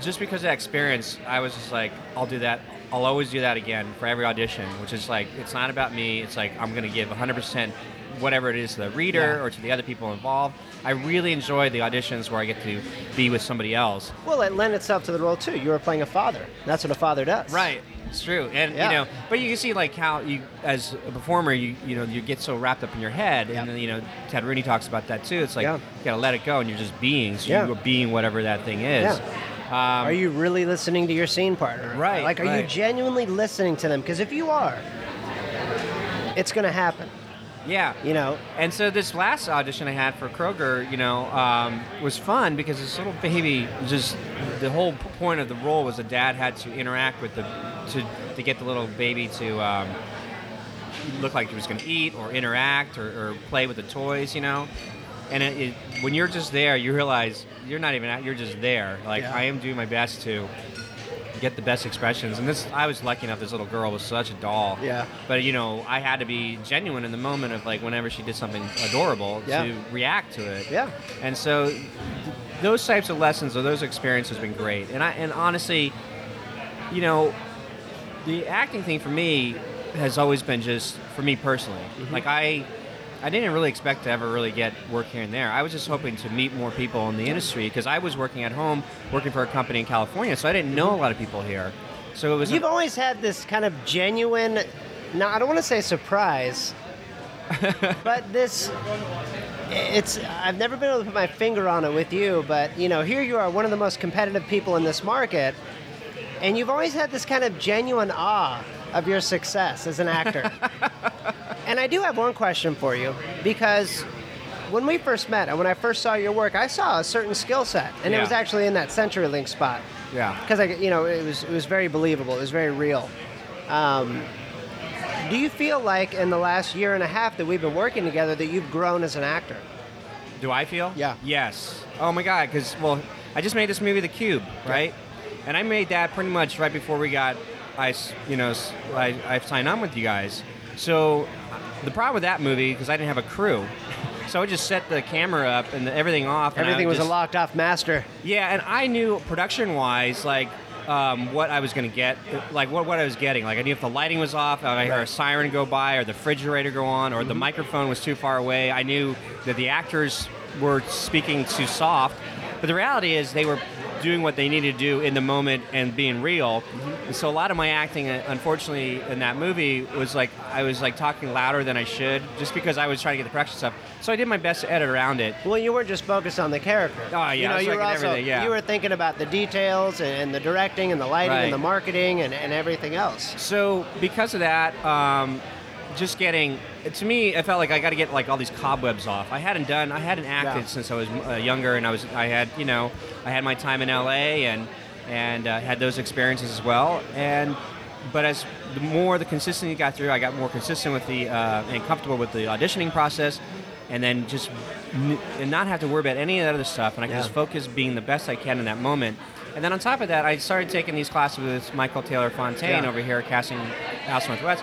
just because of that experience, I was just like, I'll do that. I'll always do that again for every audition, which is like, it's not about me. It's like, I'm going to give 100% whatever it is to the reader Yeah. or to the other people involved. I really enjoy the auditions where I get to be with somebody else. Well, it lent itself to the role too. You were playing a father. That's what a father does. Right. It's true. And, Yeah. you know, but you can see like how you, as a performer, you, you know, you get so wrapped up in your head. And then, you know, Ted Rooney talks about that too. It's like, Yeah. you got to let it go and you're just being. So Yeah. you are being whatever that thing is. Um, Are you really listening to your scene partner? Right, Like, are you genuinely listening to them? Because if you are, it's going to happen. Yeah. You know. And so this last audition I had for Kroger, you know, um, was fun because this little baby just the whole point of the role was the dad had to interact with the to to get the little baby to um, look like he was going to eat or interact or, or play with the toys, you know. And it, it, when you're just there, you realize you're not even out, you're just there. Like Yeah. I am doing my best to get the best expressions. And this, I was lucky enough. This little girl was such a doll. Yeah. But you know, I had to be genuine in the moment of like whenever she did something adorable Yeah. to react to it. Yeah. And so, th- those types of lessons or those experiences have been great. And I and honestly, you know, the acting thing for me has always been just for me personally. Mm-hmm. Like I. I didn't really expect to ever really get work here and there. I was just hoping to meet more people in the industry because I was working at home, working for a company in California, so I didn't know a lot of people here. So it was. You've always had this kind of genuine, now I don't want to say surprise, but this, it's, I've never been able to put my finger on it with you, but you know, here you are, one of the most competitive people in this market, and you've always had this kind of genuine awe of your success as an actor. and I do have one question for you, because when we first met and when I first saw your work, I saw a certain skill set, and it was actually in that CenturyLink spot yeah. because I, you know, it was it was very believable. It was very real. Um, do you feel like in the last year and a half that we've been working together that you've grown as an actor? Do I feel? Yeah. Yes. Oh my God. Because well, I just made this movie, The Cube, right? And I made that pretty much right before we got, I you know, I signed on with you guys. So the problem with that movie because I didn't have a crew. So I would just set the camera up and the, everything off. and Everything was just- a locked off master. Yeah, and I knew production wise, like um, what I was going to get, like what, what I was getting. Like I knew if the lighting was off, or I heard a siren go by, or the refrigerator go on, or the microphone was too far away. I knew that the actors were speaking too soft. But the reality is they were doing what they needed to do in the moment and being real. And so a lot of my acting, uh, unfortunately, in that movie was like I was like talking louder than I should, just because I was trying to get the production stuff. So I did my best to edit around it. Well, you weren't just focused on the character. Oh, yeah, you know, you were also everything, yeah. you were thinking about the details and, and the directing and the lighting Right. and the marketing and, and everything else. So because of that, um, just getting to me, I felt like I got to get like all these cobwebs off. I hadn't done, I hadn't acted Yeah. since I was uh, younger, and I was, I had, you know, I had my time in LA and and uh, had those experiences as well. And but as the more the consistency got through, I got more consistent with the uh, and comfortable with the auditioning process, and then just n- and not have to worry about any of that other stuff, and I could Yeah. just focus being the best I can in that moment. And then on top of that, I started taking these classes with Michael Taylor Fontaine Yeah. over here at Casting House Northwest,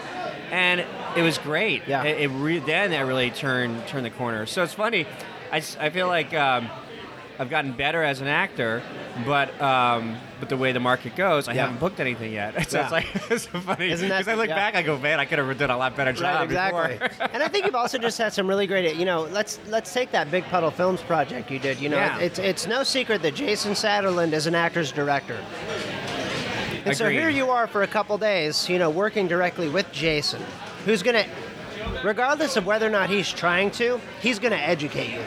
and it was great. Yeah. It, it re- then it really turned turned the corner. So it's funny. I, I feel like um, I've gotten better as an actor, but um, but the way the market goes, I Yeah. haven't booked anything yet. So Yeah. it's like it's so funny that- because I look yeah. back, I go, man, I could have done a lot better job Right, exactly. before. and I think you've also just had some really great. You know, let's let's take that Big Puddle Films project you did. You know, it's it's no secret that Jason Satterlund is an actor's director. And so here you are for a couple days, you know, working directly with Jason, who's gonna, regardless of whether or not he's trying to, he's gonna educate you.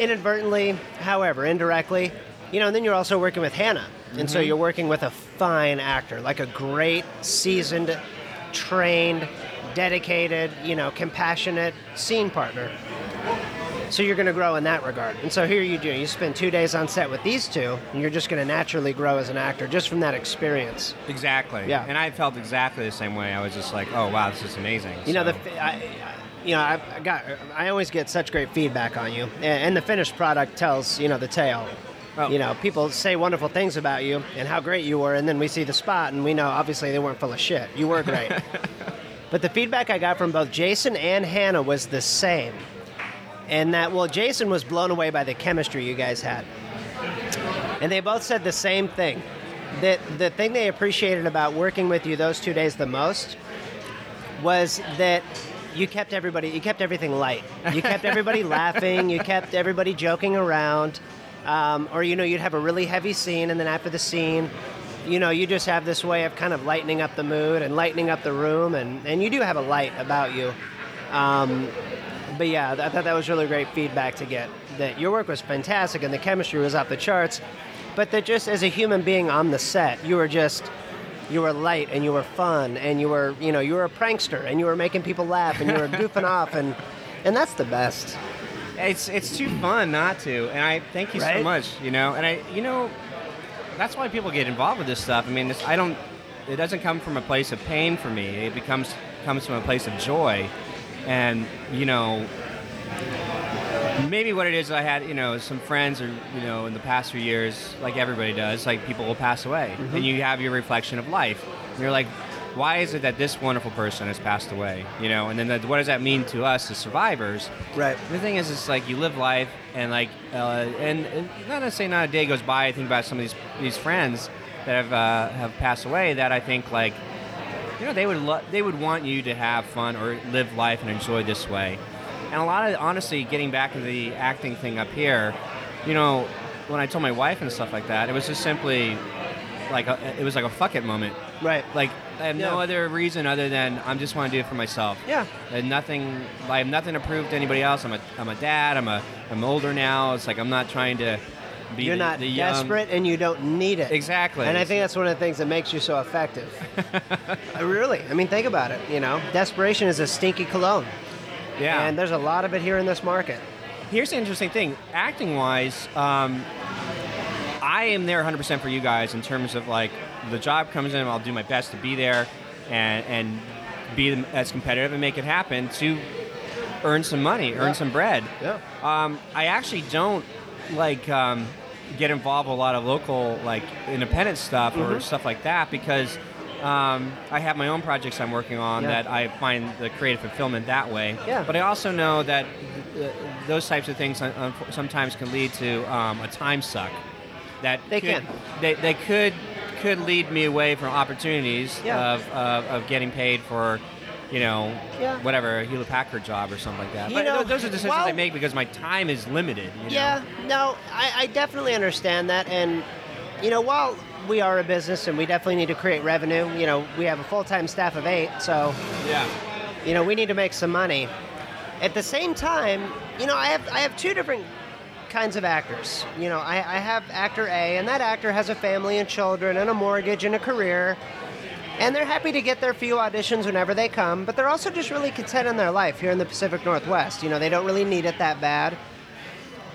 Inadvertently, however, indirectly, you know, and then you're also working with Hannah. And so mm-hmm. you're working with a fine actor, like a great, seasoned, trained, dedicated, you know, compassionate scene partner. So you're going to grow in that regard. And so here you do. You spend two days on set with these two, and you're just going to naturally grow as an actor just from that experience. Exactly. Yeah. And I felt exactly the same way. I was just like, oh wow, this is amazing. You know, the I, I- you know, I I got I always get such great feedback on you, and, and the finished product tells you know the tale. Oh. You know, people say wonderful things about you and how great you were, and then we see the spot, and we know obviously they weren't full of shit. You were great. but the feedback I got from both Jason and Hannah was the same, and that well, Jason was blown away by the chemistry you guys had, and they both said the same thing. That the thing they appreciated about working with you those two days the most was that you kept everybody you kept everything light. You kept everybody laughing you kept everybody joking around um, or you know you'd have a really heavy scene and then after the scene you know you just have this way of kind of lightening up the mood and lightening up the room and, and you do have a light about you. Um, but yeah i thought that was really great feedback to get that your work was fantastic and the chemistry was off the charts but that just as a human being on the set you were just you were light and you were fun and you were you know you were a prankster and you were making people laugh and you were goofing off and and that's the best It's it's too fun not to, and I thank you so much. You know, and I you know that's why people get involved with this stuff. I mean, this, I don't. It doesn't come from a place of pain for me. It becomes comes from a place of joy, and you know. Maybe what it is, I had you know some friends, or you know, in the past few years, like everybody does, like people will pass away, and you have your reflection of life. And you're like, why is it that this wonderful person has passed away? You know, and then the, what does that mean to us as survivors? right The thing is, it's like you live life, and like, uh, and, and not to say not a day goes by. I think about some of these these friends that have uh, have passed away that I think like, you know, they would lo- they would want you to have fun or live life and enjoy this way. And a lot of honestly, getting back to the acting thing up here, you know, when I told my wife and stuff like that, it was just simply like a, it was like a fuck it moment. right Like I have no other reason other than I'm just want to do it for myself. Yeah. And nothing. I have nothing to prove to anybody else. I'm a I'm a dad. I'm a I'm older now. It's like I'm not trying to be. you're the, not the young- desperate and you don't need it Exactly. and i think that's one of the things that makes you so effective Uh, really i mean think about it you know desperation is a stinky cologne Yeah. and there's a lot of it here in this market Here's the interesting thing. Acting wise, um, I am there 100% for you guys in terms of like the job comes in, I'll do my best to be there and and be as competitive and make it happen to earn some money, earn Yeah. some bread. Yeah. Um, I actually don't like um, get involved with a lot of local like independent stuff or stuff like that because um, I have my own projects I'm working on Yeah. that I find the creative fulfillment that way. Yeah. But I also know that th- those types of things unf- sometimes can lead to um, a time suck. That They could, can. They, they could could lead me away from opportunities Yeah. of, of, of getting paid for, you know, Yeah. whatever a Hewlett Packard job or something like that. You but know, those are decisions while- I make because my time is limited. You know? Yeah, no, I, I definitely understand that. And, you know, while we are a business and we definitely need to create revenue, you know, we have a full time staff of eight, so, Yeah. you know, we need to make some money. At the same time, you know, I have, I have two different kinds of actors. You know, I, I have actor A, and that actor has a family and children and a mortgage and a career. And they're happy to get their few auditions whenever they come, but they're also just really content in their life here in the Pacific Northwest. You know, they don't really need it that bad.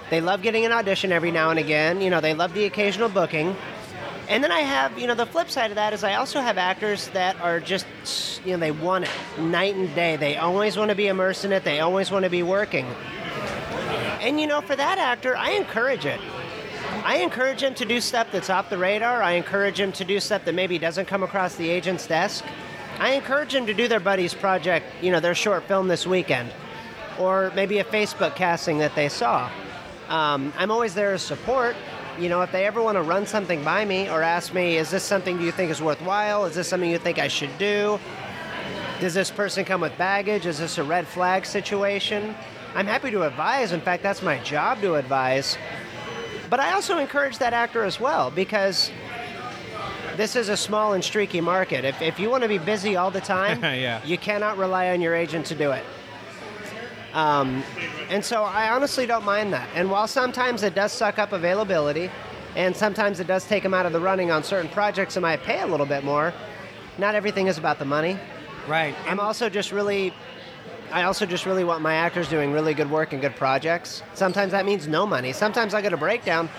They love getting an audition every now and again. You know, they love the occasional booking. And then I have, you know, the flip side of that is I also have actors that are just, you know, they want it night and day. They always want to be immersed in it. They always want to be working. And, you know, for that actor, I encourage it. I encourage him to do stuff that's off the radar. I encourage him to do stuff that maybe doesn't come across the agent's desk. I encourage him to do their buddy's project, you know, their short film this weekend, or maybe a Facebook casting that they saw. Um, I'm always there to support. You know, if they ever want to run something by me or ask me, is this something you think is worthwhile? Is this something you think I should do? Does this person come with baggage? Is this a red flag situation? I'm happy to advise. In fact, that's my job to advise. But I also encourage that actor as well because this is a small and streaky market. If, if you want to be busy all the time, Yeah. you cannot rely on your agent to do it. Um, and so I honestly don't mind that. And while sometimes it does suck up availability, and sometimes it does take them out of the running on certain projects and might pay a little bit more, not everything is about the money. Right. I'm also just really, I also just really want my actors doing really good work and good projects. Sometimes that means no money. Sometimes I get a breakdown,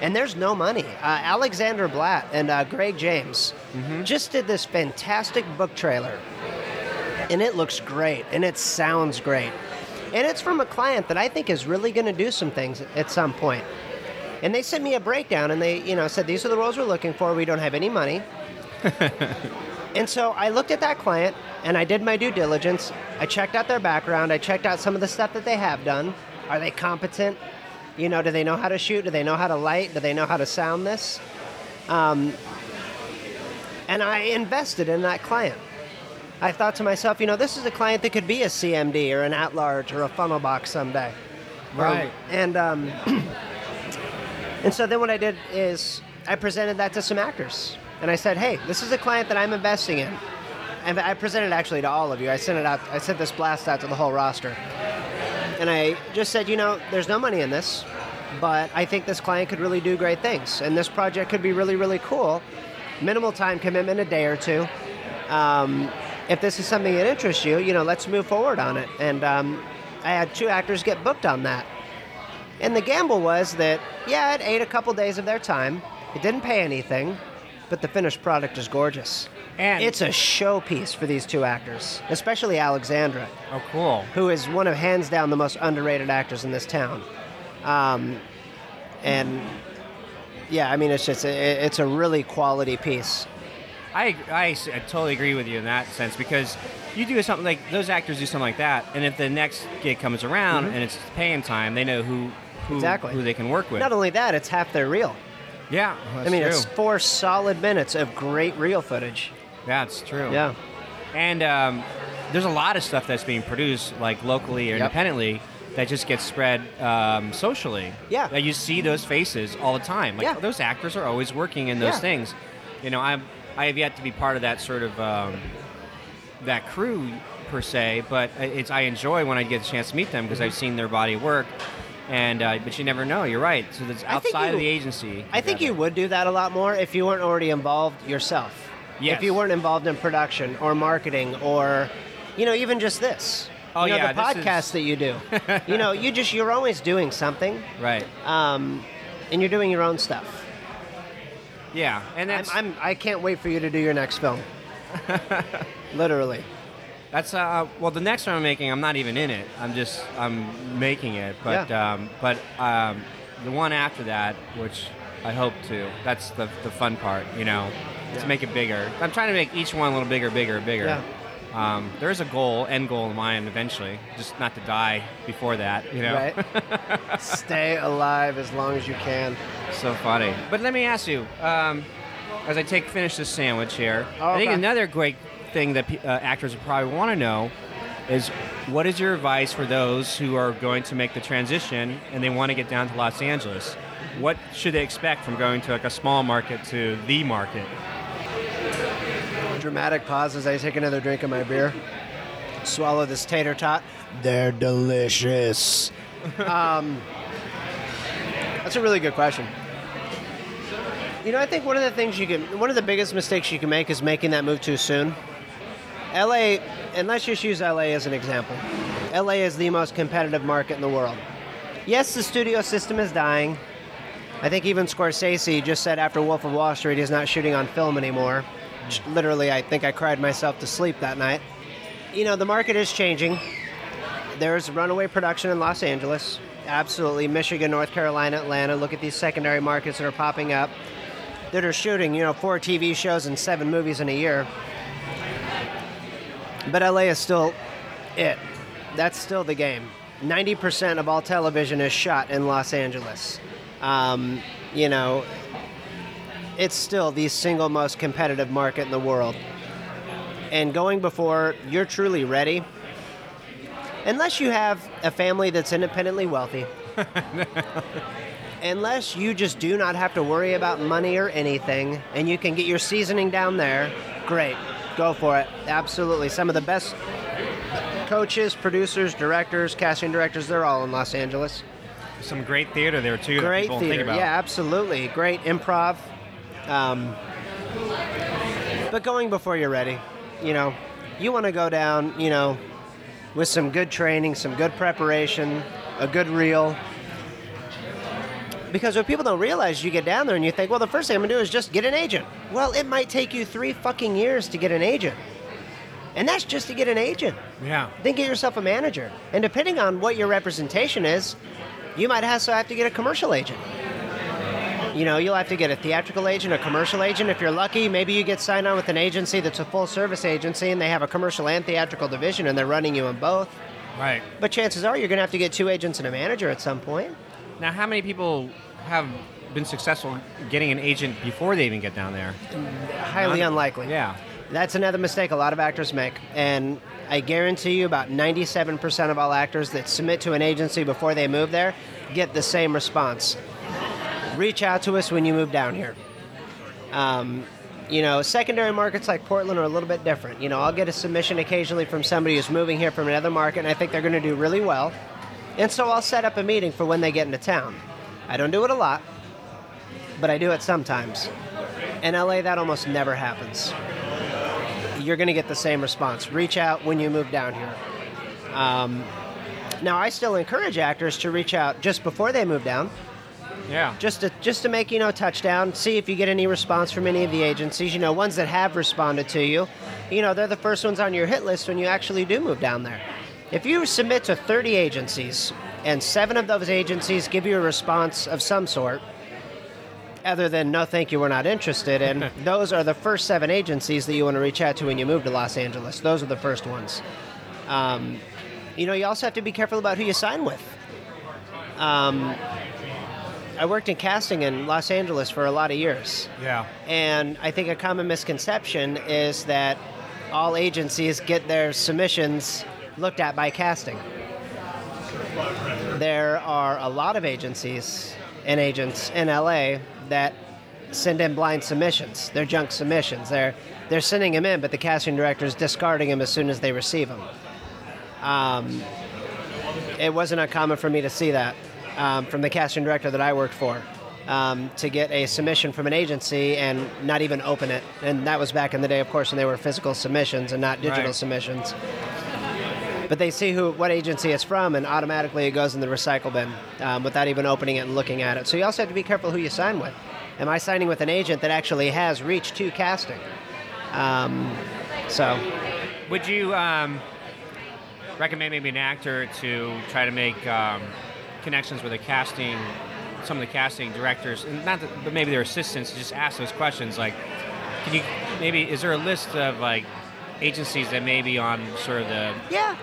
and there's no money. Uh, Alexandra Blatt and uh, Greg James just did this fantastic book trailer, and it looks great and it sounds great, and it's from a client that I think is really going to do some things at some point. And they sent me a breakdown, and they, you know, said these are the roles we're looking for. We don't have any money. And so I looked at that client and I did my due diligence. I checked out their background. I checked out some of the stuff that they have done. Are they competent? You know, do they know how to shoot? Do they know how to light? Do they know how to sound this? Um, and I invested in that client. I thought to myself, you know, this is a client that could be a CMD or an at large or a Funnelbox someday. Right. Um, and um, and so then what I did is I presented that to some actors, and I said, "Hey, this is a client that I'm investing in." And I presented actually to all of you. I sent it out. I sent this blast out to the whole roster, and I just said, you know, there's no money in this, but I think this client could really do great things, and this project could be really, really cool. Minimal time commitment, a day or two. Um, if this is something that interests you, you know, let's move forward on it. And um, I had two actors get booked on that. And the gamble was that, yeah, it ate a couple days of their time. It didn't pay anything, but the finished product is gorgeous. And- it's a showpiece for these two actors, especially Alexandra, Oh, cool. who is one of hands down the most underrated actors in this town. Um, and yeah, I mean, it's just a, it's a really quality piece. I I totally agree with you in that sense because you do something like those actors do something like that, and if the next gig comes around and it's paying time, they know who who, Mm-hmm. Exactly. who they can work with. Not only that, it's half their reel. Yeah, that's I mean, true. it's four solid minutes of great reel footage. That's true. Yeah. And um, there's a lot of stuff that's being produced, like locally or Yep. independently, that just gets spread um, socially. Yeah. That you see those faces all the time. Like Yeah. those actors are always working in those Yeah. things. You know, I'm I have yet to be part of that sort of um, that crew per se, but it's I enjoy when I get a chance to meet them because I've seen their body work. And uh, but you never know. You're right. So that's outside of the agency. I think you would do that a lot more if you weren't already involved yourself. Yes. If you weren't involved in production or marketing or, you know, even just this. Oh, you know, yeah, the podcast is- that you do. you know, you just you're always doing something, Right. um, and you're doing your own stuff. Yeah. And I'm, I'm I can't wait for you to do your next film. Literally. That's uh well the next one I'm making I'm not even in it I'm just I'm making it but Yeah. um but um the one after that which I hope to that's the the fun part you know to make it bigger I'm trying to make each one a little bigger bigger bigger Yeah. um, there is a goal end goal in mind eventually just not to die before that you know Right. Stay alive as long as you can. so funny but let me ask you um, as I take finish this sandwich here Oh, I think okay. another great thing that uh, actors would probably want to know is what is your advice for those who are going to make the transition and they want to get down to Los Angeles? What should they expect from going to like a small market to the market? Dramatic pause as I take another drink of my beer. Swallow this tater tot. They're delicious. um, that's a really good question. You know, I think one of the things you can, one of the biggest mistakes you can make is making that move too soon. LA, and let's just use LA as an example. LA is the most competitive market in the world. Yes, the studio system is dying. I think even Scorsese just said after Wolf of Wall Street he's not shooting on film anymore. Literally, I think I cried myself to sleep that night. You know, the market is changing. There's runaway production in Los Angeles. Absolutely. Michigan, North Carolina, Atlanta. Look at these secondary markets that are popping up that are shooting, you know, four TV shows and seven movies in a year. But LA is still it. That's still the game. 90% of all television is shot in Los Angeles. Um, you know, it's still the single most competitive market in the world. And going before you're truly ready, unless you have a family that's independently wealthy, unless you just do not have to worry about money or anything, and you can get your seasoning down there, great, go for it. Absolutely. Some of the best coaches, producers, directors, casting directors, they're all in Los Angeles. Some great theater there too. Great theater. Yeah, absolutely. Great improv. Um, but going before you're ready, you know, you want to go down, you know, with some good training, some good preparation, a good reel. Because what people don't realize, you get down there and you think, well, the first thing I'm gonna do is just get an agent. Well, it might take you three fucking years to get an agent, and that's just to get an agent Yeah. then get yourself a manager. And depending on what your representation is, you might also have to get a commercial agent. You know, you'll have to get a theatrical agent, a commercial agent. If you're lucky, maybe you get signed on with an agency that's a full service agency and they have a commercial and theatrical division and they're running you in both. Right. But chances are you're going to have to get two agents and a manager at some point. Now, how many people have been successful getting an agent before they even get down there? Highly unlikely. Yeah. That's another mistake a lot of actors make. And I guarantee you about 97% of all actors that submit to an agency before they move there get the same response. Reach out to us when you move down here. Um, you know, secondary markets like Portland are a little bit different. You know, I'll get a submission occasionally from somebody who's moving here from another market and I think they're going to do really well. And so I'll set up a meeting for when they get into town. I don't do it a lot, but I do it sometimes. In LA, that almost never happens you're going to get the same response. Reach out when you move down here. Um, now, I still encourage actors to reach out just before they move down, Yeah. just to just to make you know touchdown. See if you get any response from any of the agencies. You know, ones that have responded to you. You know, they're the first ones on your hit list when you actually do move down there. If you submit to 30 agencies and seven of those agencies give you a response of some sort, other than no thank you we're not interested in those are the first seven agencies that you want to reach out to when you move to los angeles. Those are the first ones. Um, you know you also have to be careful about who you sign with. Um, i worked in casting in los angeles for a lot of years. Yeah. and i think a common misconception is that all agencies get their submissions looked at by casting there are a lot of agencies and agents in LA that send in blind submissions. They're junk submissions. They're they're sending them in, but the casting director is discarding them as soon as they receive them. Um, it wasn't uncommon for me to see that um, from the casting director that I worked for. Um, to get a submission from an agency and not even open it, and that was back in the day, of course, when they were physical submissions and not digital Right. submissions but they see who what agency it's from and automatically it goes in the recycle bin um, without even opening it and looking at it. So you also have to be careful who you sign with. Am i signing with an agent that actually has reached to casting? Um, so. Would you um, recommend maybe an actor to try to make um, connections with the casting, some of the casting directors, and not that, but maybe their assistants, to just ask those questions like, can you maybe is there a list of like agencies that may be on sort of the yeah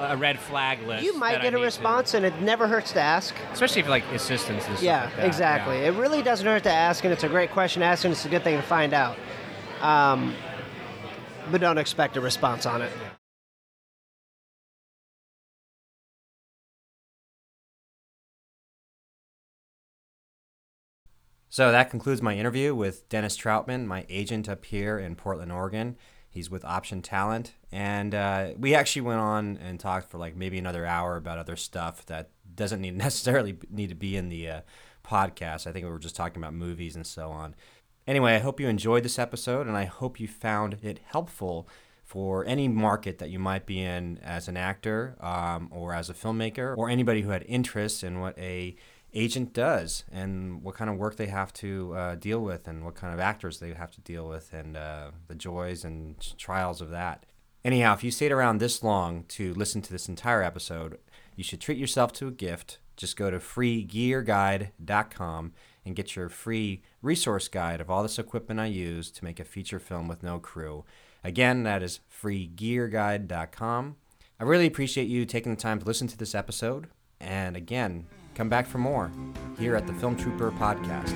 a red flag list? you might get a need to- response and it never hurts to ask especially if like assistance and yeah like exactly Yeah. it really doesn't hurt to ask and it's a great question to ask and it's a good thing to find out um, but don't expect a response on it So that concludes my interview with Dennis Troutman, my agent up here in Portland, Oregon. He's with Option Talent, and uh, we actually went on and talked for like maybe another hour about other stuff that doesn't need necessarily need to be in the uh, podcast. I think we were just talking about movies and so on. Anyway, I hope you enjoyed this episode, and I hope you found it helpful for any market that you might be in as an actor um, or as a filmmaker, or anybody who had interest in what a agent does and what kind of work they have to uh, deal with and what kind of actors they have to deal with and uh, the joys and trials of that. Anyhow, if you stayed around this long to listen to this entire episode, you should treat yourself to a gift. Just go to freegearguide.com and get your free resource guide of all this equipment I use to make a feature film with no crew. Again, that is freegearguide.com. I really appreciate you taking the time to listen to this episode. And again, come back for more here at the Film Trooper Podcast.